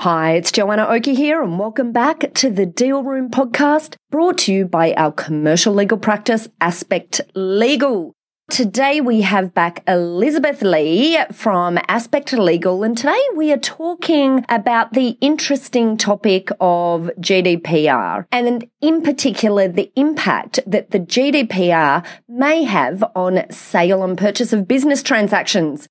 Hi, it's Joanna Oakey here, and welcome back to the Deal Room podcast brought to you by our commercial legal practice, Aspect Legal. Today we have back Elizabeth Lee from Aspect Legal, and today we are talking about the interesting topic of GDPR and in particular the impact that the GDPR may have on sale and purchase of business transactions.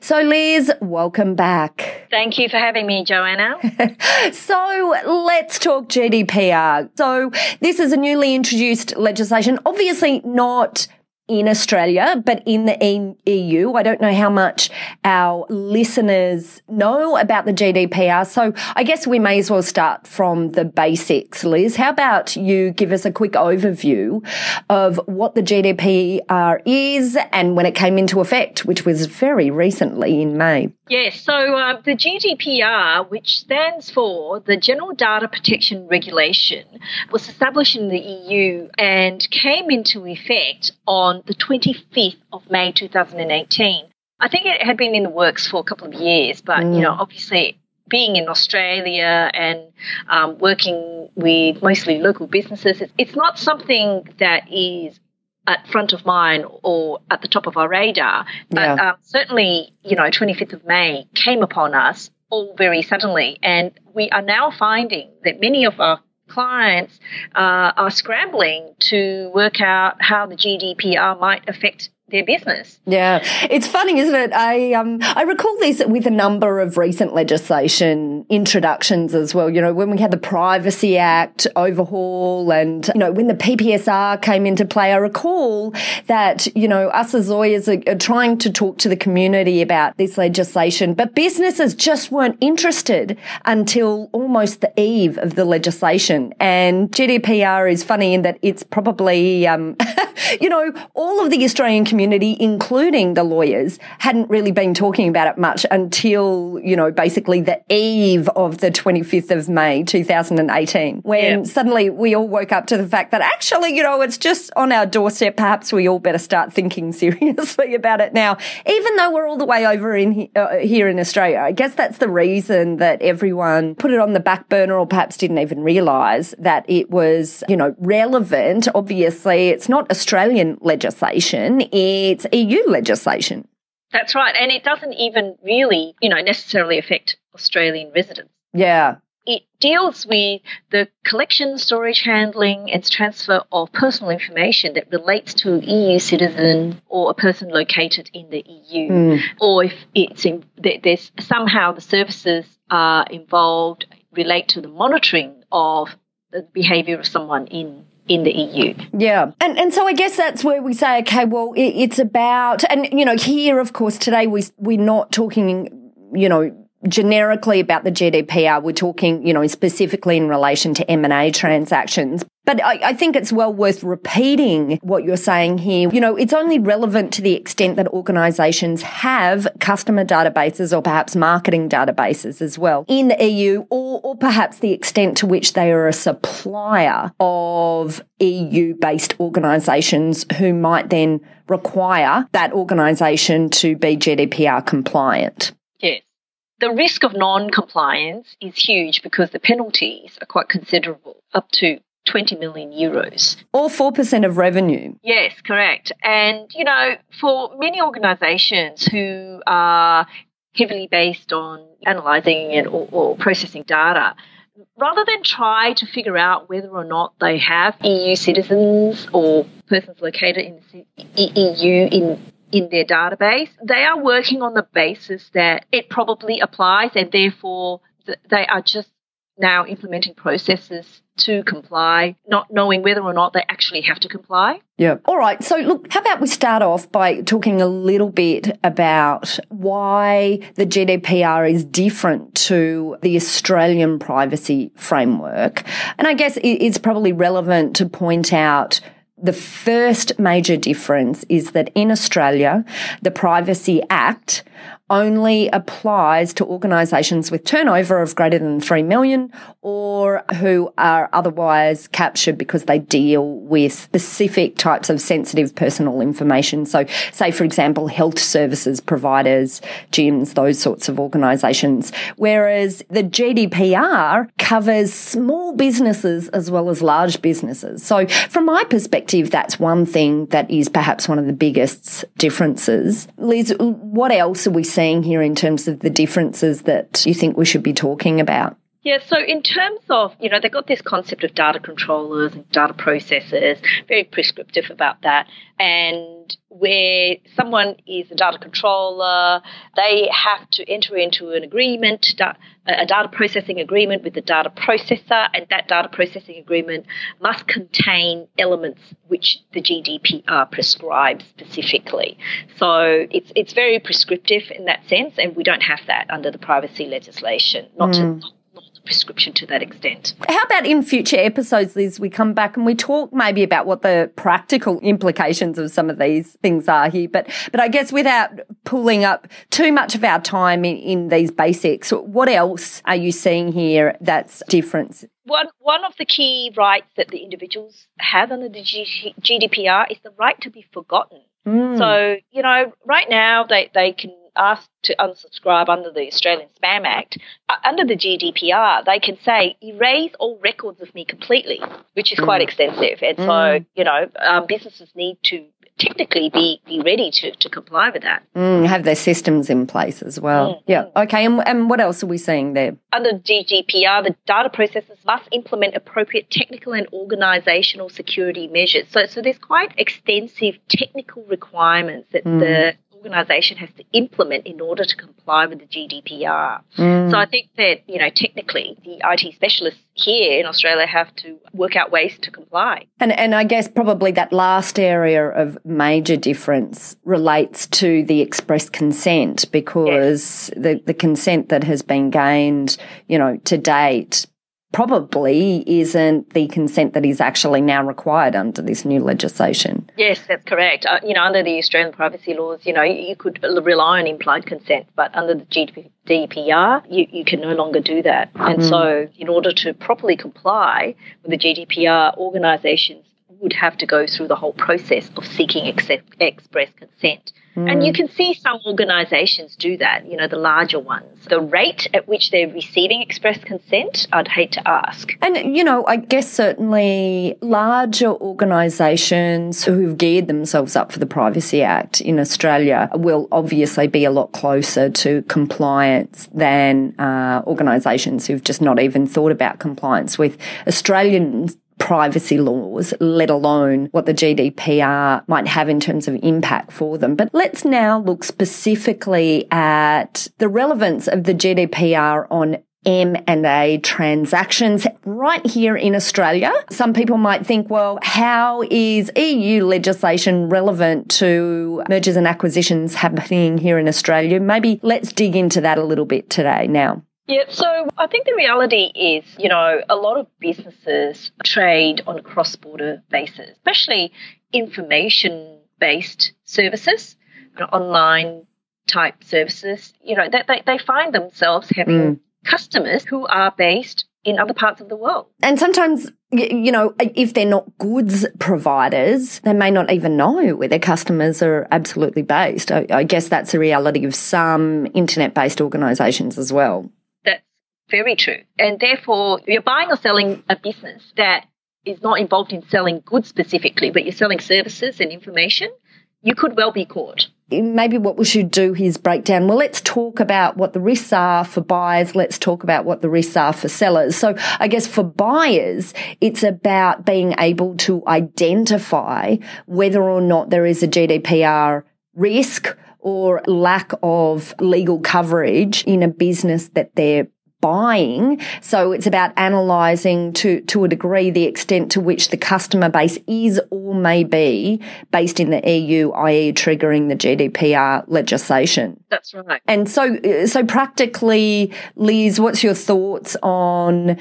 So, Liz, welcome back. Thank you for having me, Joanna. So let's talk GDPR. So this is a newly introduced legislation, obviously not in Australia, but in the EU. I don't know how much our listeners know about the GDPR. So I guess we may as well start from the basics. Liz, how about you give us a quick overview of what the GDPR is and when it came into effect, which was very recently in May? Yes, so uh, the GDPR, which stands for the General Data Protection Regulation, was established in the EU and came into effect on the 25th of May 2018. I think it had been in the works for a couple of years, but you know, obviously being in Australia and um, working with mostly local businesses, it's, it's not something that is at front of mind or at the top of our radar. But Yeah. um, certainly, you know, 25th of May came upon us all very suddenly, and we are now finding that many of our clients uh, are scrambling to work out how the GDPR might affect their business. Yeah, it's funny, isn't it? I um I recall this with a number of recent legislation introductions as well. You know, when we had the Privacy Act overhaul, and you know when the PPSR came into play, I recall that you know us as lawyers are, are trying to talk to the community about this legislation, but businesses just weren't interested until almost the eve of the legislation. And GDPR is funny in that it's probably um you know all of the Australian community, including the lawyers, hadn't really been talking about it much until, you know, basically the eve of the 25th of May, 2018, when Yeah. suddenly we all woke up to the fact that actually, you know, it's just on our doorstep. Perhaps we all better start thinking seriously about it now, even though we're all the way over in he- uh, here in Australia. I guess that's the reason that everyone put it on the back burner or perhaps didn't even realize that it was, you know, relevant. Obviously, it's not Australian legislation, it's EU legislation. That's right, and it doesn't even really, you know, necessarily affect Australian residents. Yeah. it deals with the collection, storage, handling, and transfer of personal information that relates to an EU citizen or a person located in the EU, hmm. or if it's in, there's somehow the services are involved relate to the monitoring of the behaviour of someone in in the EU. Yeah. And and so I guess that's where we say, okay, well, it, it's about, and you know, here, of course, today we we're not talking, you know, generically about the GDPR. We're talking, you know, specifically in relation to M and A transactions. But I, I think it's well worth repeating what you're saying here. You know, it's only relevant to the extent that organisations have customer databases or perhaps marketing databases as well in the EU, or, or perhaps the extent to which they are a supplier of EU based organisations who might then require that organisation to be GDPR compliant. Yes. The risk of non compliance is huge because the penalties are quite considerable, up to 20 million euros. Or 4% of revenue. Yes, correct. And, you know, for many organizations who are heavily based on analyzing and, or, or processing data, rather than try to figure out whether or not they have EU citizens or persons located in the EU in in their database, they are working on the basis that it probably applies and therefore th- they are just now implementing processes to comply, not knowing whether or not they actually have to comply. Yeah. All right. So, look, how about we start off by talking a little bit about why the GDPR is different to the Australian privacy framework. And I guess it's probably relevant to point out The first major difference is that in Australia, the Privacy Act only applies to organisations with turnover of greater than 3 million or who are otherwise captured because they deal with specific types of sensitive personal information. So, say, for example, health services providers, gyms, those sorts of organisations. Whereas the GDPR covers small businesses as well as large businesses. So, from my perspective, that's one thing that is perhaps one of the biggest differences. Liz, what else are we seeing here in terms of the differences that you think we should be talking about? Yeah, so in terms of, you know, they've got this concept of data controllers and data processors, very prescriptive about that. And where someone is a data controller, they have to enter into an agreement, a data processing agreement with the data processor, and that data processing agreement must contain elements which the GDPR prescribes specifically. So it's it's very prescriptive in that sense, and we don't have that under the privacy legislation. Not mm. to prescription to that extent. How about in future episodes, Liz, we come back and we talk maybe about what the practical implications of some of these things are here. But but I guess without pulling up too much of our time in, in these basics, what else are you seeing here that's different? One, one of the key rights that the individuals have under the G- GDPR is the right to be forgotten. Mm. So, you know, right now they, they can asked to unsubscribe under the Australian Spam Act, uh, under the GDPR, they can say erase all records of me completely, which is quite mm. extensive. And mm. so, you know, um, businesses need to technically be, be ready to, to comply with that. Mm, have their systems in place as well. Mm. Yeah. Okay. And, and what else are we seeing there? Under GDPR, the data processors must implement appropriate technical and organizational security measures. So, so there's quite extensive technical requirements that mm. the organisation has to implement in order to comply with the GDPR. Mm. So I think that, you know, technically the IT specialists here in Australia have to work out ways to comply. And and I guess probably that last area of major difference relates to the express consent because yes. the, the consent that has been gained, you know, to date probably isn't the consent that is actually now required under this new legislation. Yes, that's correct. Uh, you know, under the Australian privacy laws, you know, you could rely on implied consent, but under the GDPR, you, you can no longer do that. And mm. so, in order to properly comply with the GDPR, organisations would have to go through the whole process of seeking ex- express consent. Mm. And you can see some organisations do that, you know, the larger ones. The rate at which they're receiving express consent, I'd hate to ask. And, you know, I guess certainly larger organisations who've geared themselves up for the Privacy Act in Australia will obviously be a lot closer to compliance than uh, organisations who've just not even thought about compliance with Australian privacy laws, let alone what the GDPR might have in terms of impact for them. But let's now look specifically at the relevance of the GDPR on M and A transactions right here in Australia. Some people might think, well, how is EU legislation relevant to mergers and acquisitions happening here in Australia? Maybe let's dig into that a little bit today now. Yeah, so I think the reality is, you know, a lot of businesses trade on a cross border basis, especially information based services, you know, online type services. You know, they, they, they find themselves having mm. customers who are based in other parts of the world. And sometimes, you know, if they're not goods providers, they may not even know where their customers are absolutely based. I, I guess that's a reality of some internet based organisations as well. Very true. And therefore, you're buying or selling a business that is not involved in selling goods specifically, but you're selling services and information, you could well be caught. Maybe what we should do is break down. Well, let's talk about what the risks are for buyers. Let's talk about what the risks are for sellers. So I guess for buyers, it's about being able to identify whether or not there is a GDPR risk or lack of legal coverage in a business that they're buying. So it's about analysing to, to a degree the extent to which the customer base is or may be based in the EU, i.e. triggering the GDPR legislation. That's right. And so, so practically, Liz, what's your thoughts on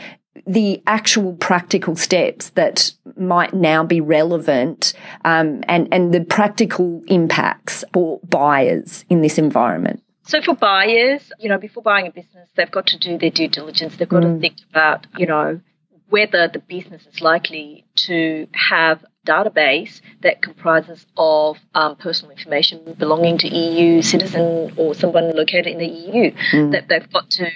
the actual practical steps that might now be relevant um, and, and the practical impacts for buyers in this environment? So for buyers, you know, before buying a business, they've got to do their due diligence. They've got mm. to think about, you know, whether the business is likely to have database that comprises of um, personal information belonging to EU citizen or someone located in the EU mm. that they've got to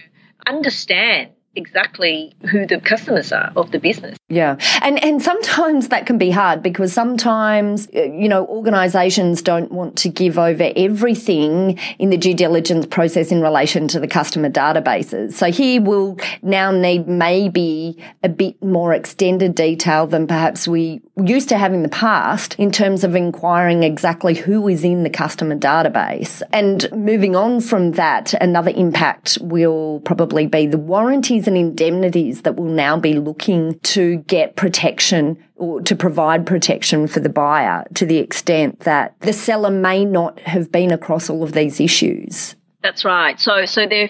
understand exactly who the customers are of the business. Yeah. And and sometimes that can be hard because sometimes uh, you know organizations don't want to give over everything in the due diligence process in relation to the customer databases. So he will now need maybe a bit more extended detail than perhaps we used to have in the past in terms of inquiring exactly who is in the customer database. And moving on from that, another impact will probably be the warranties and indemnities that we'll now be looking to get protection or to provide protection for the buyer to the extent that the seller may not have been across all of these issues. That's right. So, so there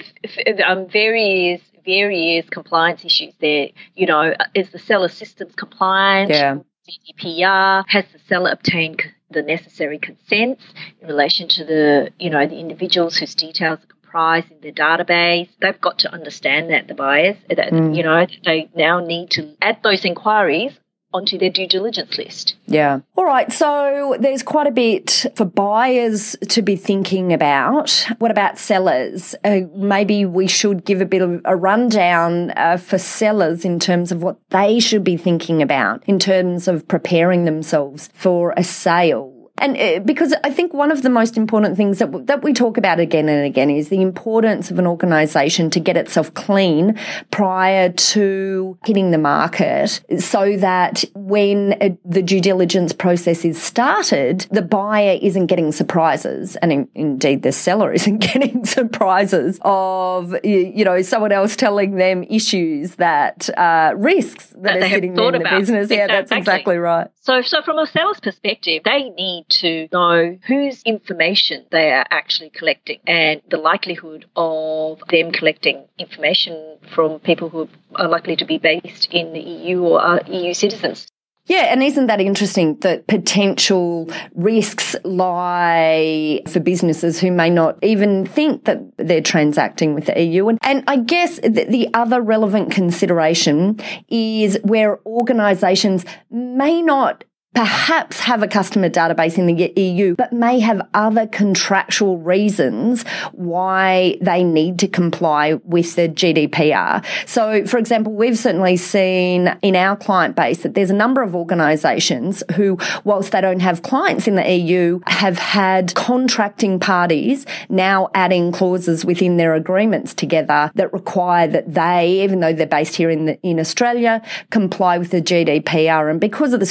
are um, various various compliance issues there. You know, is the seller systems compliant? Yeah. GDPR? Has the seller obtained the necessary consents in relation to the, you know, the individuals whose details are comprised in the database? They've got to understand that the buyers, that mm. you know, they now need to add those inquiries onto their due diligence list. Yeah. All right. So there's quite a bit for buyers to be thinking about. What about sellers? Uh, maybe we should give a bit of a rundown uh, for sellers in terms of what they should be thinking about in terms of preparing themselves for a sale. And uh, because I think one of the most important things that, that we talk about again and again is the importance of an organization to get itself clean prior to hitting the market so that when a, the due diligence process is started, the buyer isn't getting surprises. And in, indeed, the seller isn't getting surprises of, you know, someone else telling them issues that, uh, risks that, that are sitting in the business. Yeah, that's exactly right. So, so from a seller's perspective, they need to know whose information they are actually collecting and the likelihood of them collecting information from people who are likely to be based in the EU or are EU citizens. Yeah, and isn't that interesting that potential risks lie for businesses who may not even think that they're transacting with the EU? And, and I guess the, the other relevant consideration is where organisations may not perhaps have a customer database in the EU, but may have other contractual reasons why they need to comply with the GDPR. So, for example, we've certainly seen in our client base that there's a number of organisations who, whilst they don't have clients in the EU, have had contracting parties now adding clauses within their agreements together that require that they, even though they're based here in the, in Australia, comply with the GDPR. And because of the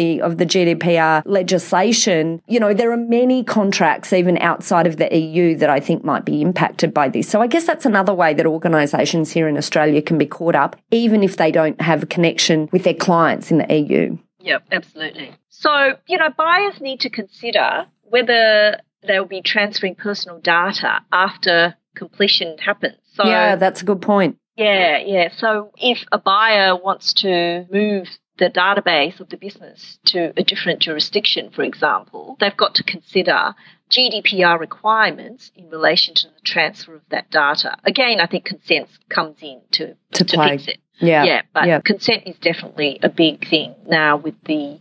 stringent of the GDPR legislation, you know, there are many contracts even outside of the EU that I think might be impacted by this. So I guess that's another way that organisations here in Australia can be caught up, even if they don't have a connection with their clients in the EU. Yep, absolutely. So, you know, buyers need to consider whether they'll be transferring personal data after completion happens. So, yeah, that's a good point. Yeah, yeah. So if a buyer wants to move the database of the business to a different jurisdiction, for example, they've got to consider GDPR requirements in relation to the transfer of that data. Again, I think consent comes in to, to, to fix it. Yeah. Yeah. But yeah. consent is definitely a big thing now with the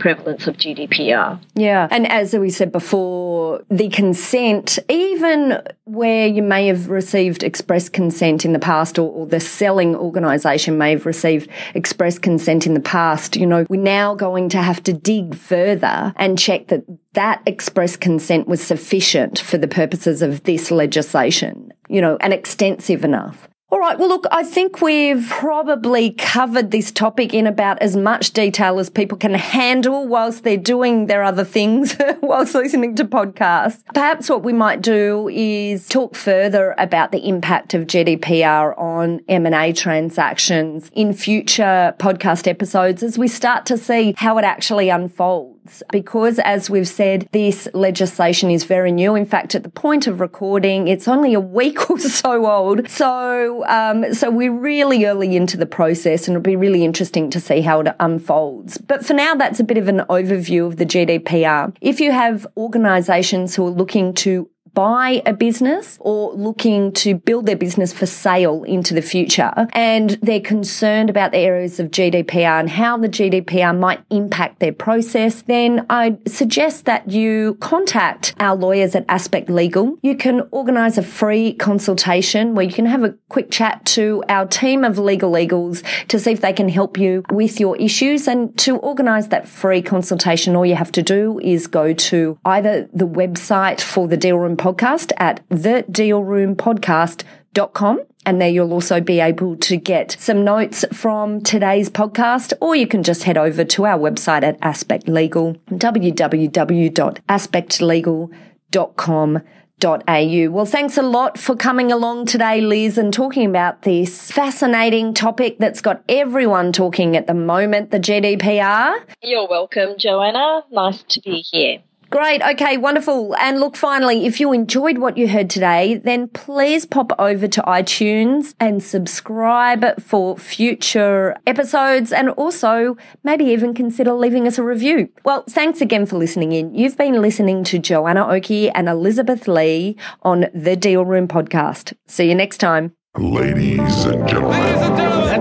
prevalence of GDPR. Yeah. And as we said before, the consent, even where you may have received express consent in the past or, or, the selling organisation may have received express consent in the past, you know, we're now going to have to dig further and check that that express consent was sufficient for the purposes of this legislation, you know, and extensive enough. All right. Well, look, I think we've probably covered this topic in about as much detail as people can handle whilst they're doing their other things, whilst listening to podcasts. Perhaps what we might do is talk further about the impact of GDPR on M&A transactions in future podcast episodes as we start to see how it actually unfolds because as we've said, this legislation is very new. In fact, at the point of recording, it's only a week or so old. So So, um, so we're really early into the process and it'll be really interesting to see how it unfolds. But for now, that's a bit of an overview of the GDPR. If you have organizations who are looking to buy a business or looking to build their business for sale into the future. And they're concerned about the areas of GDPR and how the GDPR might impact their process, then I suggest that you contact our lawyers at Aspect Legal. You can organize a free consultation where you can have a quick chat to our team of legal legals to see if they can help you with your issues. And to organize that free consultation all you have to do is go to either the website for the deal room podcast at thedealroompodcast.com. And there you'll also be able to get some notes from today's podcast, or you can just head over to our website at Aspect Legal, www.aspectlegal.com. Well, thanks a lot for coming along today, Liz, and talking about this fascinating topic that's got everyone talking at the moment, the GDPR. You're welcome, Joanna. Nice to be here. Great. Okay. Wonderful. And look, finally, if you enjoyed what you heard today, then please pop over to iTunes and subscribe for future episodes and also maybe even consider leaving us a review. Well, thanks again for listening in. You've been listening to Joanna Oakey and Elizabeth Lee on the Deal Room podcast. See you next time. Ladies and gentlemen. That